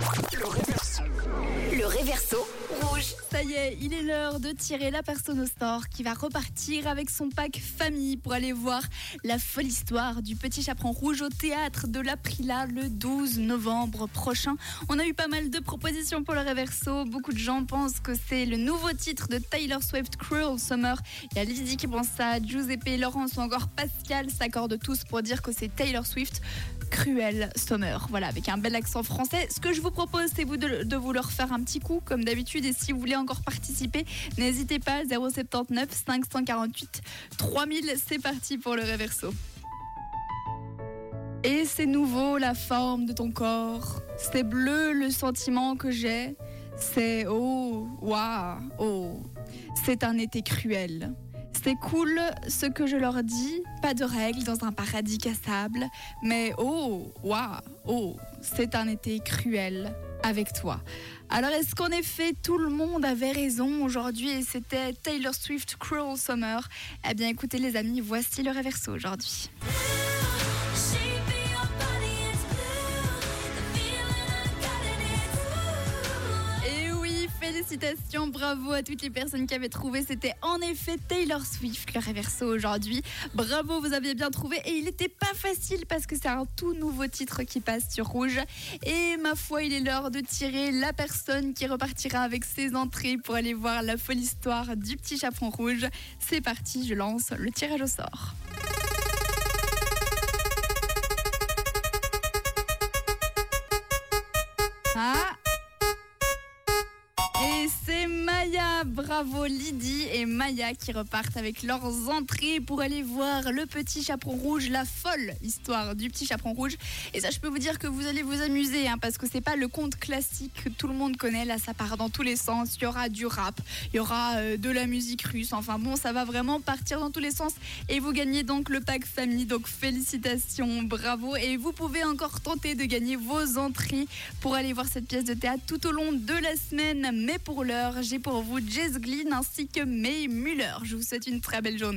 Le réverso. Le réverso Ça y est, il est l'heure de tirer la personne au store qui va repartir avec son pack famille pour aller voir la folle histoire du petit chaperon rouge au théâtre de l'Aprila le 12 novembre prochain. On a eu pas mal de propositions pour le réverso. Beaucoup de gens pensent que c'est le nouveau titre de Taylor Swift Cruel Summer. Il y a Lydie qui pense ça, Giuseppe, Laurence ou encore Pascal s'accordent tous pour dire que c'est Taylor Swift Cruel Summer. Voilà, avec un bel accent français. Ce que je vous propose, c'est vous de, de vous leur faire un petit coup, comme d'habitude. Et si vous voulez encore participer, n'hésitez pas, 079 548 3000. C'est parti pour le réverso. Et c'est nouveau la forme de ton corps. C'est bleu le sentiment que j'ai. C'est oh, waouh, oh. C'est un été cruel. C'est cool ce que je leur dis, pas de règles dans un paradis cassable, mais oh, waouh, oh, c'est un été cruel avec toi. Alors est-ce qu'en effet tout le monde avait raison aujourd'hui et c'était Taylor Swift Cruel Summer? Eh bien écoutez les amis, voici le réverso aujourd'hui. Bravo à toutes les personnes qui avaient trouvé. C'était en effet Taylor Swift, le réverso aujourd'hui. Bravo, vous aviez bien trouvé. Et il n'était pas facile parce que c'est un tout nouveau titre qui passe sur Rouge. Et ma foi, il est l'heure de tirer la personne qui repartira avec ses entrées pour aller voir la folle histoire du petit chaperon rouge. C'est parti, je lance le tirage au sort. Ah c'est Maya, bravo Lydie et Maya qui repartent avec leurs entrées pour aller voir le petit chaperon rouge, la folle histoire du petit chaperon rouge. Et ça, je peux vous dire que vous allez vous amuser hein, parce que c'est pas le conte classique que tout le monde connaît. Là, ça part dans tous les sens. Il y aura du rap, il y aura euh, de la musique russe. Enfin bon, ça va vraiment partir dans tous les sens. Et vous gagnez donc le pack famille. Donc félicitations, bravo. Et vous pouvez encore tenter de gagner vos entrées pour aller voir cette pièce de théâtre tout au long de la semaine. Mais pour l'heure, j'ai pour vous Jess ainsi que May Muller. Je vous souhaite une très belle journée.